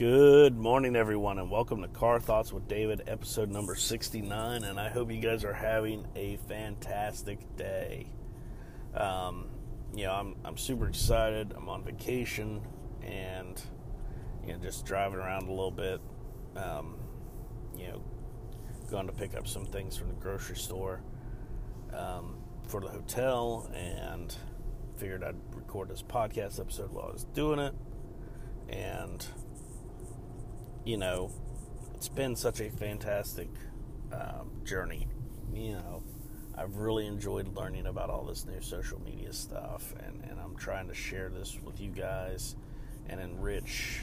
Good morning, everyone, and welcome to Car Thoughts with David, episode number 69. And I hope you guys are having a fantastic day. Um, you know, I'm, I'm super excited. I'm on vacation and, you know, just driving around a little bit. Um, you know, going to pick up some things from the grocery store um, for the hotel and figured I'd record this podcast episode while I was doing it. And you know, it's been such a fantastic um, journey. You know, I've really enjoyed learning about all this new social media stuff, and, and I'm trying to share this with you guys and enrich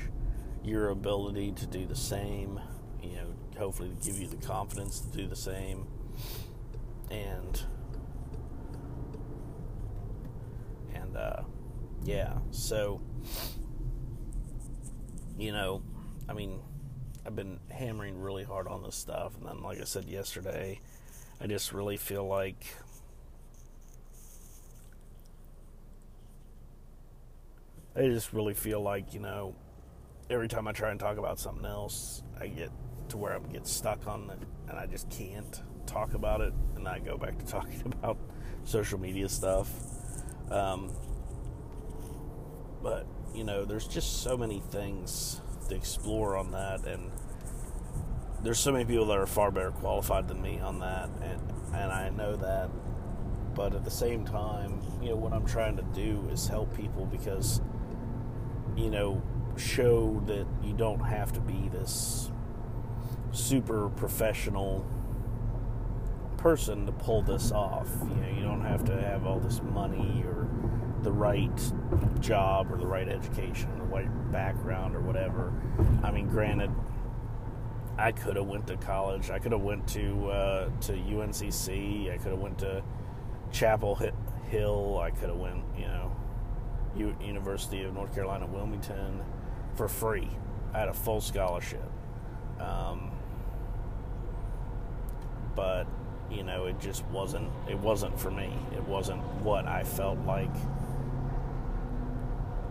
your ability to do the same. You know, hopefully to give you the confidence to do the same. And, and, uh, yeah, so, you know, I mean, I've been hammering really hard on this stuff, and then, like I said yesterday, I just really feel like I just really feel like you know, every time I try and talk about something else, I get to where I get stuck on it, and I just can't talk about it, and I go back to talking about social media stuff. Um, but you know, there's just so many things to explore on that, and there's so many people that are far better qualified than me on that, and and I know that. But at the same time, you know, what I'm trying to do is help people because, you know, show that you don't have to be this super professional person to pull this off. You know, you don't have to have all this money or the right job or the right education or the right background or whatever. I mean, granted, I could have went to college. I could have went to uh, to UNCC. I could have went to Chapel Hill. I could have went, you know, U- University of North Carolina Wilmington for free. I had a full scholarship. Um, but you know, it just wasn't. It wasn't for me. It wasn't what I felt like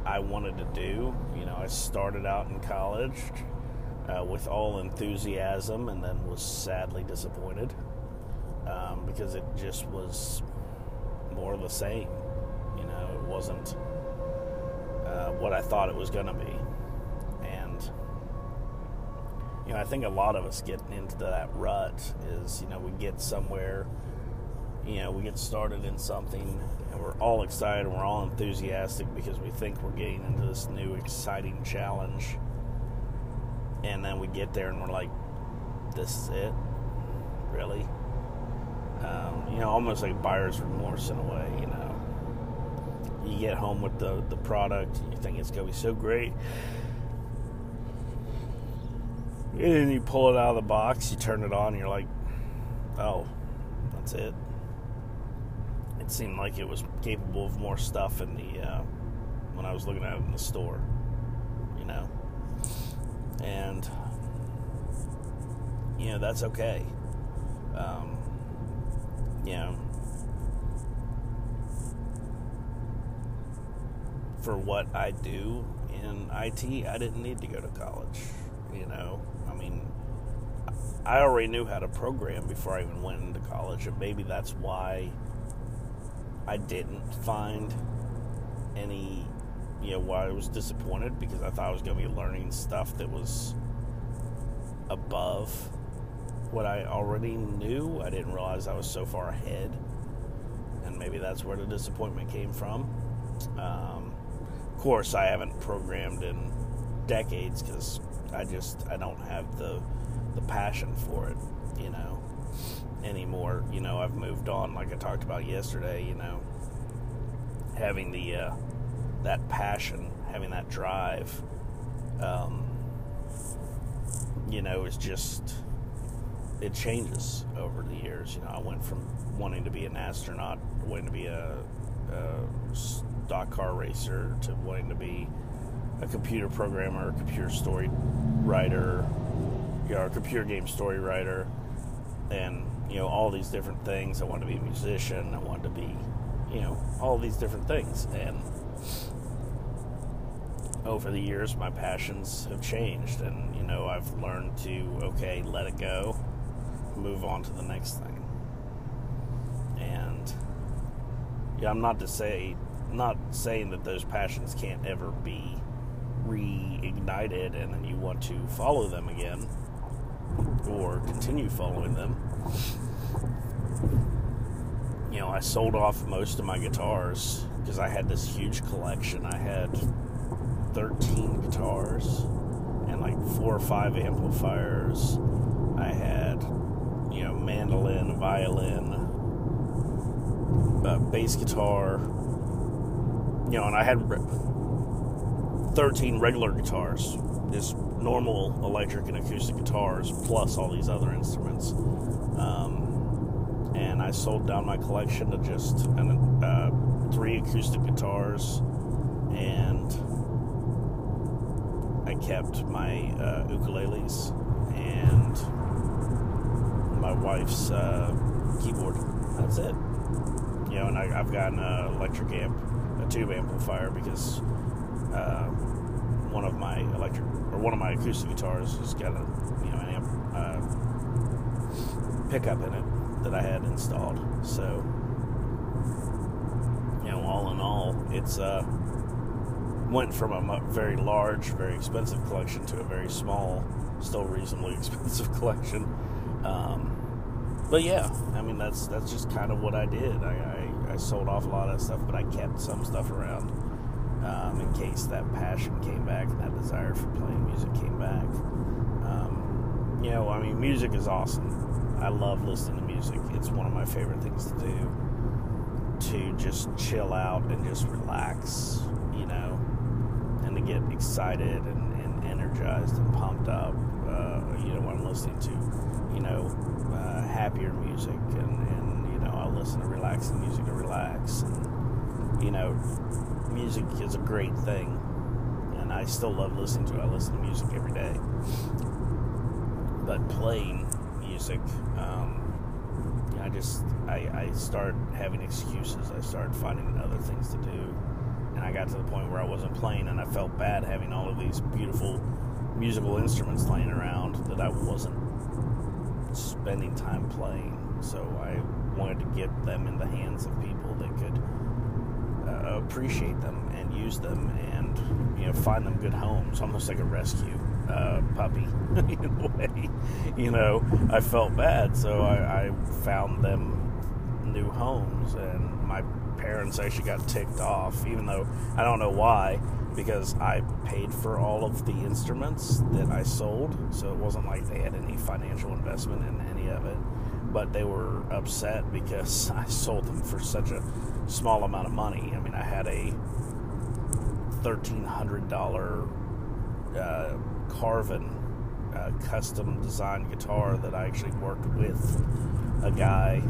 I wanted to do. You know, I started out in college uh, with all enthusiasm and then was sadly disappointed um, because it just was more of the same. You know, it wasn't uh, what I thought it was going to be. And, you know, I think a lot of us get into that rut is, you know, we get somewhere, you know, we get started in something we're all excited and we're all enthusiastic because we think we're getting into this new exciting challenge. And then we get there and we're like this is it? Really? Um, you know almost like buyer's remorse in a way you know. You get home with the, the product and you think it's going to be so great. And then you pull it out of the box you turn it on and you're like oh that's it it seemed like it was capable of more stuff in the uh, when I was looking at it in the store, you know. And you know that's okay. Um, you know, for what I do in IT, I didn't need to go to college. You know, I mean, I already knew how to program before I even went into college, and maybe that's why I didn't find any, you know, why I was disappointed because I thought I was going to be learning stuff that was above what I already knew. I didn't realize I was so far ahead. And maybe that's where the disappointment came from. Um, of course, I haven't programmed in decades because I just I don't have the the passion for it, you know anymore. You know, I've moved on, like I talked about yesterday. You know, having the uh, that passion, having that drive, um, you know, is just it changes over the years. You know, I went from wanting to be an astronaut, wanting to be a, a stock car racer, to wanting to be a computer programmer, a computer story writer, you know, a computer game story writer, and you know all these different things. I wanted to be a musician. I wanted to be, you know, all these different things. And over the years, my passions have changed, and you know, I've learned to okay, let it go, move on to the next thing. And yeah, I'm not to say, not saying that those passions can't ever be reignited, and then you want to follow them again continue following them. You know, I sold off most of my guitars because I had this huge collection. I had 13 guitars and like four or five amplifiers. I had, you know, mandolin, violin, uh, bass guitar, you know, and I had 13 regular guitars, just normal electric and acoustic guitars, plus all these other instruments. Um, and I sold down my collection to just uh, three acoustic guitars, and I kept my uh, ukuleles and my wife's uh, keyboard. That's it. You know, and I, have got an electric amp, a tube amplifier, because uh, one of my electric or one of my acoustic guitars has got a you know an amp uh, pickup in it that I had installed. So you know, all in all, it's uh, went from a very large, very expensive collection to a very small, still reasonably expensive collection. Um, but yeah, I mean that's that's just kind of what I did. I, I, I sold off a lot of stuff, but I kept some stuff around um, in case that passion came back and that desire for playing music came back. Um, you know, I mean, music is awesome. I love listening to music. It's one of my favorite things to do. To just chill out and just relax, you know, and to get excited and, and energized and pumped up, uh, you know, when I'm listening to, you know, uh, happier music and, and, you know, I listen to relaxing music to relax. And, you know, music is a great thing, and I still love listening to it. I listen to music every day. But playing music, um, I just I, I start having excuses. I started finding other things to do, and I got to the point where I wasn't playing, and I felt bad having all of these beautiful musical instruments laying around that I wasn't spending time playing. So I wanted to get them in the hands of people that could uh, appreciate them and use them and you know find them good homes, almost like a rescue uh, puppy in a way. You know, I felt bad, so I, I found them new homes, and my parents actually got ticked off, even though I don't know why, because I paid for all of the instruments that I sold, so it wasn't like they had any financial investment in any of it. But they were upset because I sold them for such a small amount of money. I mean, I had a thirteen hundred dollar uh, Carvin uh, custom designed guitar that I actually worked with a guy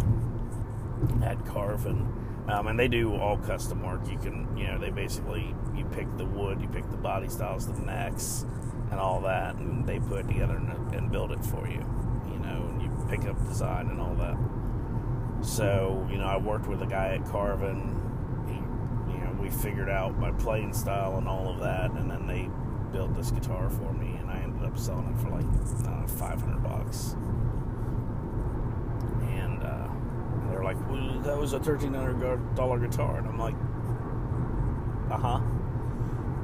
at Carvin. Um, and they do all custom work. You can, you know, they basically you pick the wood, you pick the body styles, the necks, and all that, and they put it together and, and build it for you. You know, and you pick up design and all that. So, you know, I worked with a guy at Carvin. He, you know, we figured out my playing style and all of that, and then they built this guitar for me, and I ended up selling it for like know, 500 bucks. And uh, they're like, well, "That was a $1,300 guitar," and I'm like, "Uh huh."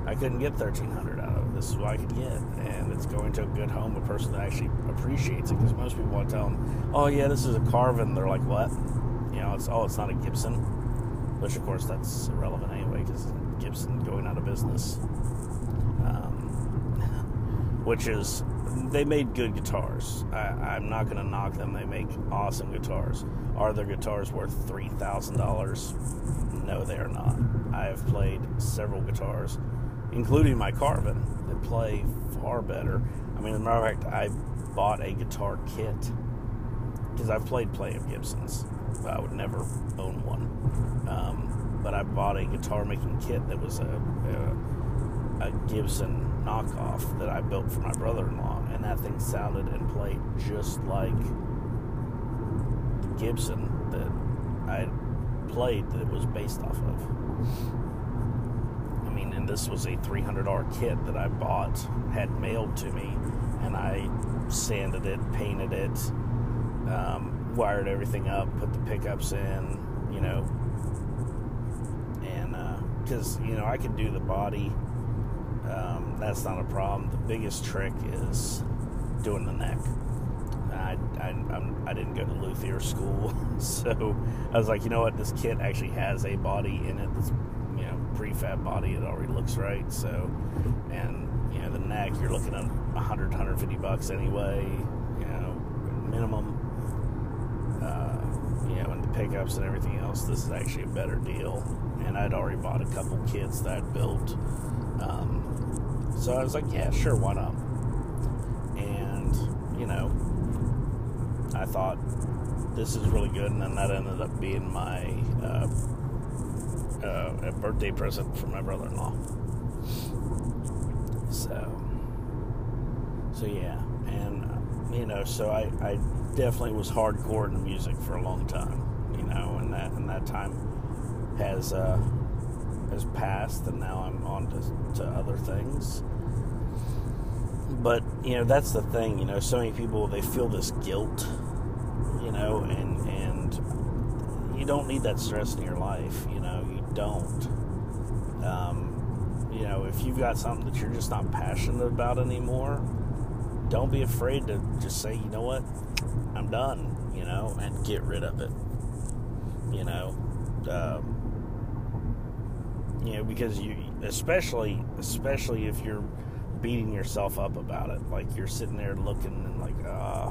I couldn't get 1300 out. This is what I could get. And it's going to a good home, a person that actually appreciates it. Because most people want to tell them, oh, yeah, this is a Carvin. They're like, what? You know, it's, oh, it's not a Gibson. Which, of course, that's irrelevant anyway, because Gibson going out of business. Um, which is, they made good guitars. I, am not going to knock them. They make awesome guitars. Are their guitars worth $3,000? No, they are not. I have played several guitars including my Carvin, play far better. I mean, as a matter of fact, I bought a guitar kit because I've played of Gibsons, but I would never own one. Um, but I bought a guitar making kit that was a, a, a Gibson knockoff that I built for my brother-in-law, and that thing sounded and played just like the Gibson that I played that it was based off of mean, and this was a $300 kit that I bought, had mailed to me, and I sanded it, painted it, um, wired everything up, put the pickups in, you know, and because uh, you know I can do the body, um, that's not a problem. The biggest trick is doing the neck. I, I, I'm, I did not go to luthier school, so I was like, you know what, this kit actually has a body in it prefab body. It already looks right. So, and you know the neck, you're looking at 100, 150 bucks anyway. You know, minimum. Uh, you know, and the pickups and everything else. This is actually a better deal. And I'd already bought a couple kits that I'd built. Um, so I was like, yeah, sure, why not? And you know, I thought this is really good, and then that ended up being my uh, uh, a birthday present for my brother-in-law. So, so yeah, and you know, so I, I definitely was hardcore into music for a long time, you know, and that and that time has uh, has passed, and now I'm on to, to other things. But you know, that's the thing. You know, so many people they feel this guilt, you know, and you don't need that stress in your life. You know, you don't. Um, you know, if you've got something that you're just not passionate about anymore, don't be afraid to just say, you know what, I'm done. You know, and get rid of it. You know. Um, you know because you especially especially if you're beating yourself up about it like you're sitting there looking and like uh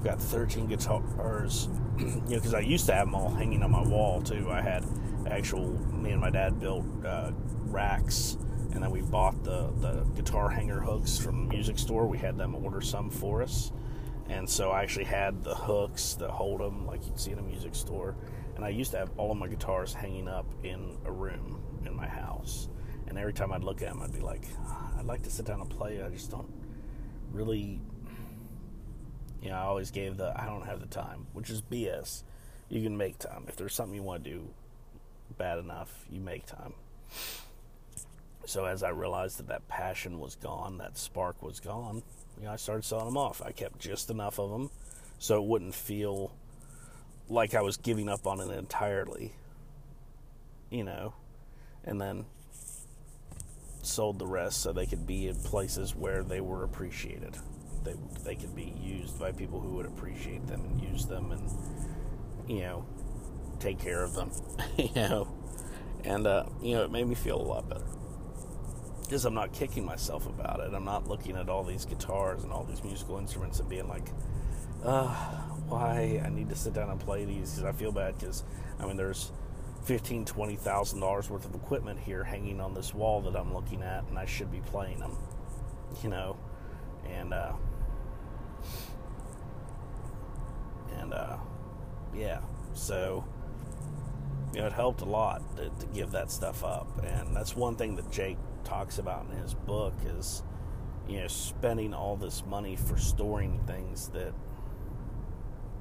I've got 13 guitars. You know because I used to have them all hanging on my wall too. I had actual me and my dad built uh, racks and then we bought the the guitar hanger hooks from the music store. We had them order some for us. And so I actually had the hooks that hold them like you'd see in a music store. And I used to have all of my guitars hanging up in a room in my house. And every time I'd look at them, I'd be like, ah, I'd like to sit down and play. I just don't really, you know, I always gave the, I don't have the time, which is BS. You can make time. If there's something you want to do bad enough, you make time. So as I realized that that passion was gone, that spark was gone, you know, I started selling them off. I kept just enough of them so it wouldn't feel like I was giving up on it entirely. You know, and then sold the rest so they could be in places where they were appreciated. They they could be used by people who would appreciate them and use them and you know take care of them. you know, and uh, you know it made me feel a lot better because I'm not kicking myself about it. I'm not looking at all these guitars and all these musical instruments and being like, uh, why I need to sit down and play these because I feel bad because I mean there's fifteen, twenty thousand dollars worth of equipment here hanging on this wall that I'm looking at, and I should be playing them, you know, and uh, and uh, yeah, so you know, it helped a lot to, to give that stuff up, and that's one thing that Jake talks about in his book is you know spending all this money for storing things that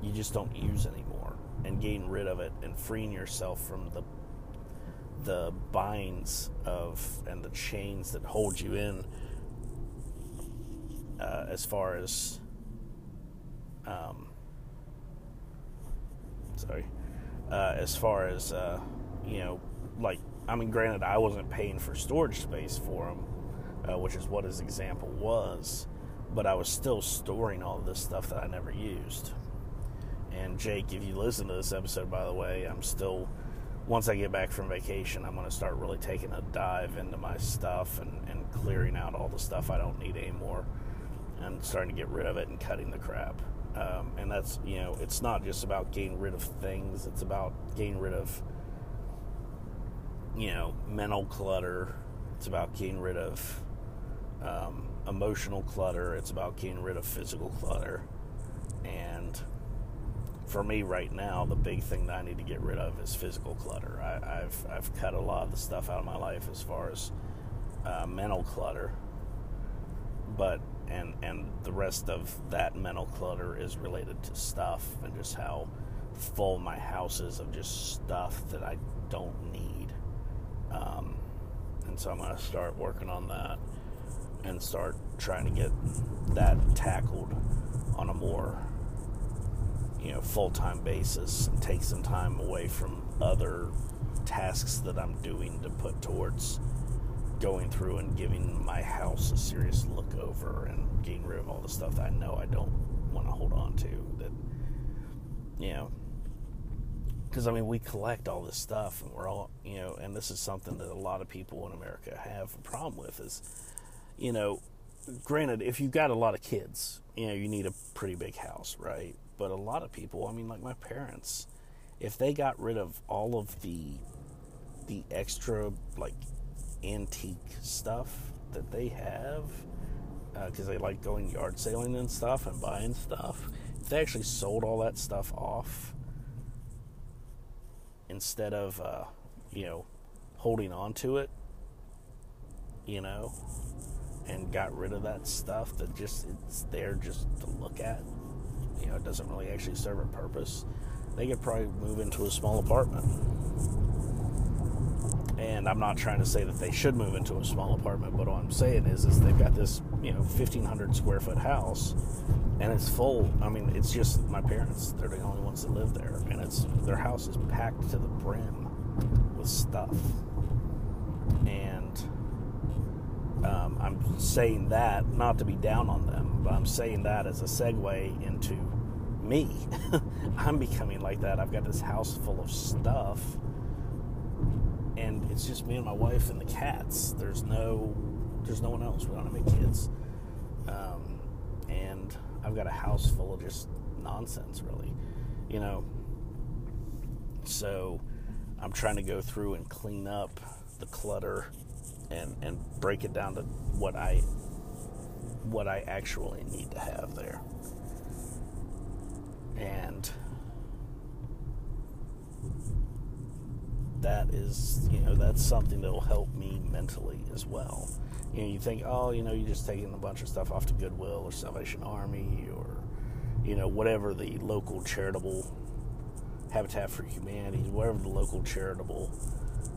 you just don't use anymore and getting rid of it and freeing yourself from the the binds of and the chains that hold you in uh, as far as um, sorry uh, as far as uh, you know like I mean granted I wasn't paying for storage space for them uh, which is what his example was but I was still storing all this stuff that I never used and Jake, if you listen to this episode, by the way, I'm still, once I get back from vacation, I'm going to start really taking a dive into my stuff and, and clearing out all the stuff I don't need anymore and starting to get rid of it and cutting the crap. Um, and that's, you know, it's not just about getting rid of things, it's about getting rid of, you know, mental clutter. It's about getting rid of um, emotional clutter. It's about getting rid of physical clutter. And for me right now, the big thing that I need to get rid of is physical clutter. I, have I've cut a lot of the stuff out of my life as far as uh, mental clutter, but and and the rest of that mental clutter is related to stuff and just how full my house is of just stuff that I don't need. Um, And so I'm to start working on that and start trying to get that tackled on a more you know full-time basis and take some time away from other tasks that I'm doing to put towards going through and giving my house a serious look over and getting rid of all the stuff that I know I don't want to hold on to that you know because I mean we collect all this stuff and we're all you know and this is something that a lot of people in America have a problem with is you know granted if you've got a lot of kids you know you need a pretty big house right? But a lot of people I mean like my parents if they got rid of all of the the extra like antique stuff that they have because uh, they like going yard sailing and stuff and buying stuff. If they actually sold all that stuff off instead of uh, you know holding on to it you know and got rid of that stuff that just it's there just to look at. You know it doesn't really actually serve a purpose. They could probably move into a small apartment and I'm not trying to say that they should move into a small apartment, but what I'm saying is, is they've got this, you know, 1,500 square foot house, and it's full. I mean, it's just my parents; they're the only ones that live there, and it's their house is packed to the brim with stuff. And um, I'm saying that not to be down on them, but I'm saying that as a segue into me. I'm becoming like that. I've got this house full of stuff and it's just me and my wife and the cats. There's no, there's no one else. We don't have any kids, um, and I've got a house full of just nonsense, really, you know. So I'm trying to go through and clean up the clutter and and break it down to what I what I actually need to have there. And that is, you know, that's something that will help me mentally as well. You know, you think, oh, you know, you're just taking a bunch of stuff off to Goodwill or Salvation Army or, you know, whatever the local charitable Habitat for Humanity, whatever the local charitable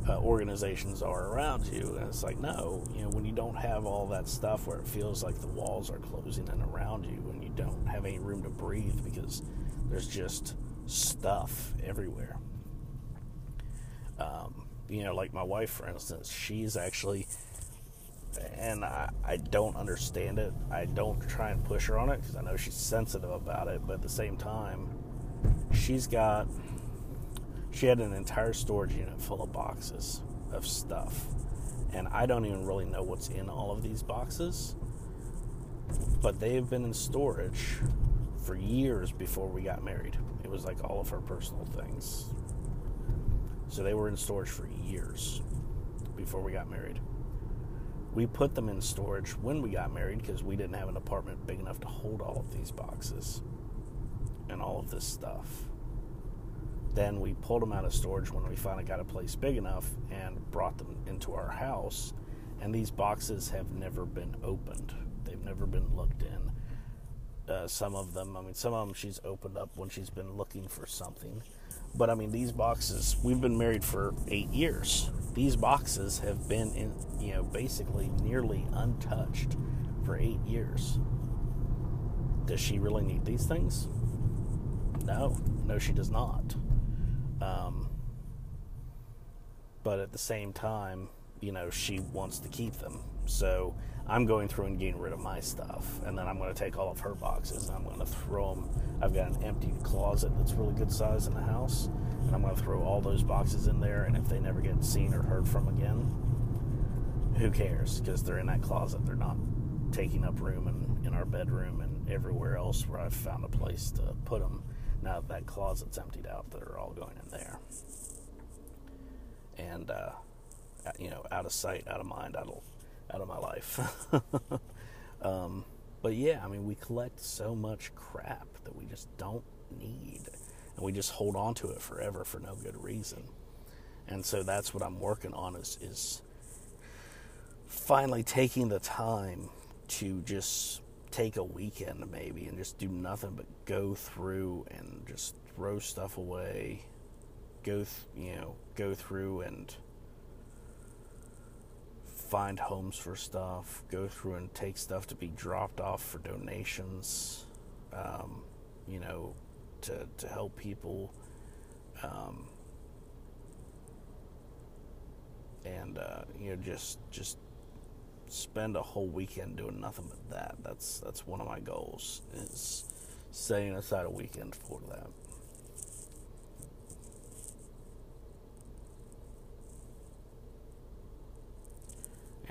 uh, organizations are around you. And it's like, no, you know, when you don't have all that stuff where it feels like the walls are closing in around you and you don't have any room to breathe because there's just stuff everywhere. Um, you know, like my wife, for instance, she's actually, and I, I don't understand it. I don't try and push her on it because I know she's sensitive about it, but at the same time, she's got, she had an entire storage unit full of boxes of stuff. And I don't even really know what's in all of these boxes, but they have been in storage for years before we got married. It was like all of her personal things, so they were in storage for years before we got married. We put them in storage when we got married because we didn't have an apartment big enough to hold all of these boxes and all of this stuff. Then we pulled them out of storage when we finally got a place big enough and brought them into our house. And these boxes have never been opened, they've never been looked in. Uh, some of them, I mean, some of them she's opened up when she's been looking for something but I mean, these boxes, we've been married for eight years. These boxes have been in, you know, basically nearly untouched for eight years. Does she really need these things? No, no, she does not. Um, but at the same time, you know, she wants to keep them. So I'm going through and getting rid of my stuff, and then I'm going to take all of her boxes and I'm going to throw them. I've got an empty closet that's really good size in the house, and I'm going to throw all those boxes in there. And if they never get seen or heard from again, who cares? Because they're in that closet. They're not taking up room in, in our bedroom and everywhere else where I've found a place to put them. Now that, that closet's emptied out, they're all going in there. And, uh, you know, out of sight, out of mind, out of out of my life. um, but yeah, I mean, we collect so much crap that we just don't need, and we just hold on to it forever for no good reason. And so that's what I'm working on is is finally taking the time to just take a weekend maybe and just do nothing but go through and just throw stuff away go th- you know go through and find homes for stuff, go through and take stuff to be dropped off for donations, um, you know, to, to help people. Um, and uh, you know, just just spend a whole weekend doing nothing but that. That's that's one of my goals is setting aside a weekend for that.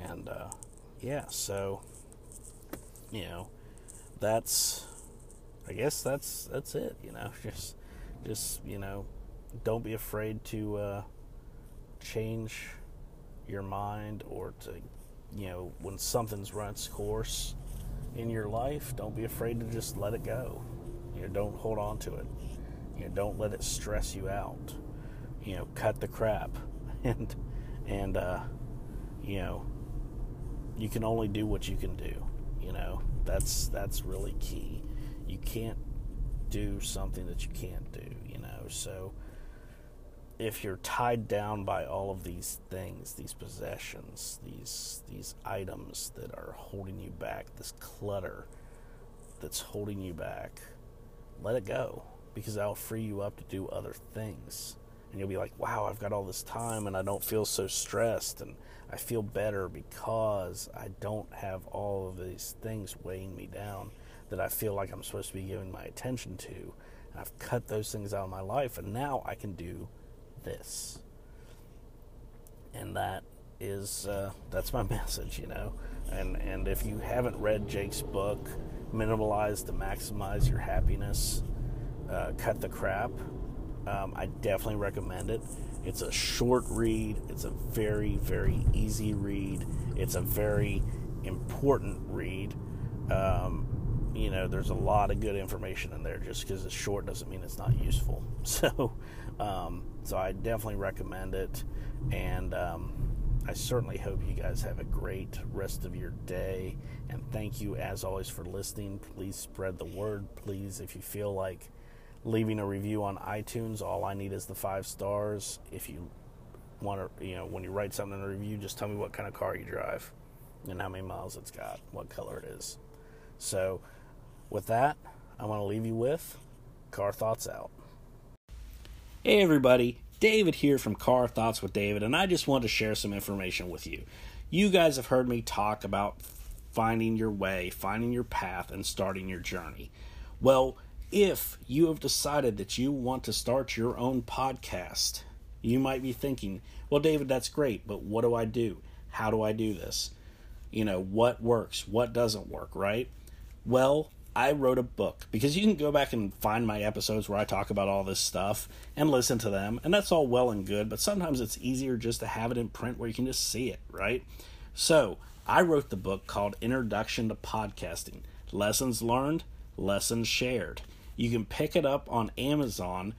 And uh, yeah, so you know, that's I guess that's that's it. You know, just just you know, don't be afraid to uh, change your mind or to you know when something's run its course in your life. Don't be afraid to just let it go. You know, don't hold on to it. You know, don't let it stress you out. You know, cut the crap, and and uh, you know you can only do what you can do. You know, that's that's really key. You can't do something that you can't do, you know. So if you're tied down by all of these things, these possessions, these these items that are holding you back, this clutter that's holding you back, let it go because that'll free you up to do other things. And you'll be like, "Wow, I've got all this time and I don't feel so stressed and I feel better because I don't have all of these things weighing me down that I feel like I'm supposed to be giving my attention to. And I've cut those things out of my life, and now I can do this. And that is uh, that's my message, you know. And and if you haven't read Jake's book, Minimalize to Maximize Your Happiness, uh, Cut the Crap, um, I definitely recommend it. It's a short read. It's a very, very easy read. It's a very important read. Um, you know, there's a lot of good information in there. Just because it's short doesn't mean it's not useful. So, um, so I definitely recommend it, and um, I certainly hope you guys have a great rest of your day. And thank you, as always, for listening. Please spread the word. Please, if you feel like leaving a review on iTunes. All I need is the five stars. If you want to, you know, when you write something in a review, just tell me what kind of car you drive and how many miles it's got, what color it is. So, with that, I want to leave you with Car Thoughts Out. Hey, everybody. David here from Car Thoughts with David, and I just want to share some information with you. You guys have heard me talk about finding your way, finding your path, and starting your journey. Well, if you have decided that you want to start your own podcast, you might be thinking, well, David, that's great, but what do I do? How do I do this? You know, what works? What doesn't work, right? Well, I wrote a book because you can go back and find my episodes where I talk about all this stuff and listen to them, and that's all well and good, but sometimes it's easier just to have it in print where you can just see it, right? So, I wrote the book called Introduction to Podcasting Lessons Learned, Lessons Shared. You can pick it up on Amazon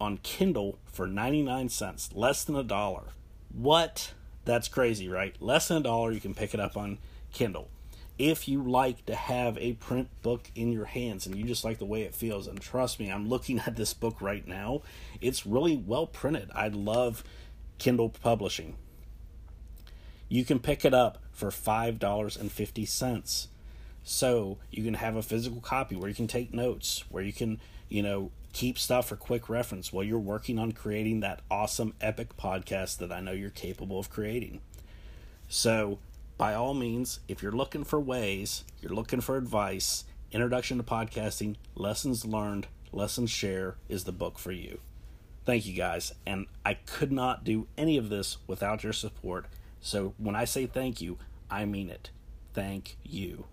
on Kindle for 99 cents, less than a dollar. What? That's crazy, right? Less than a dollar, you can pick it up on Kindle. If you like to have a print book in your hands and you just like the way it feels, and trust me, I'm looking at this book right now, it's really well printed. I love Kindle publishing. You can pick it up for $5.50. So you can have a physical copy where you can take notes, where you can, you know, keep stuff for quick reference while you're working on creating that awesome epic podcast that I know you're capable of creating. So, by all means, if you're looking for ways, you're looking for advice, Introduction to Podcasting, Lessons Learned, Lessons Share is the book for you. Thank you guys. And I could not do any of this without your support. So when I say thank you, I mean it. Thank you.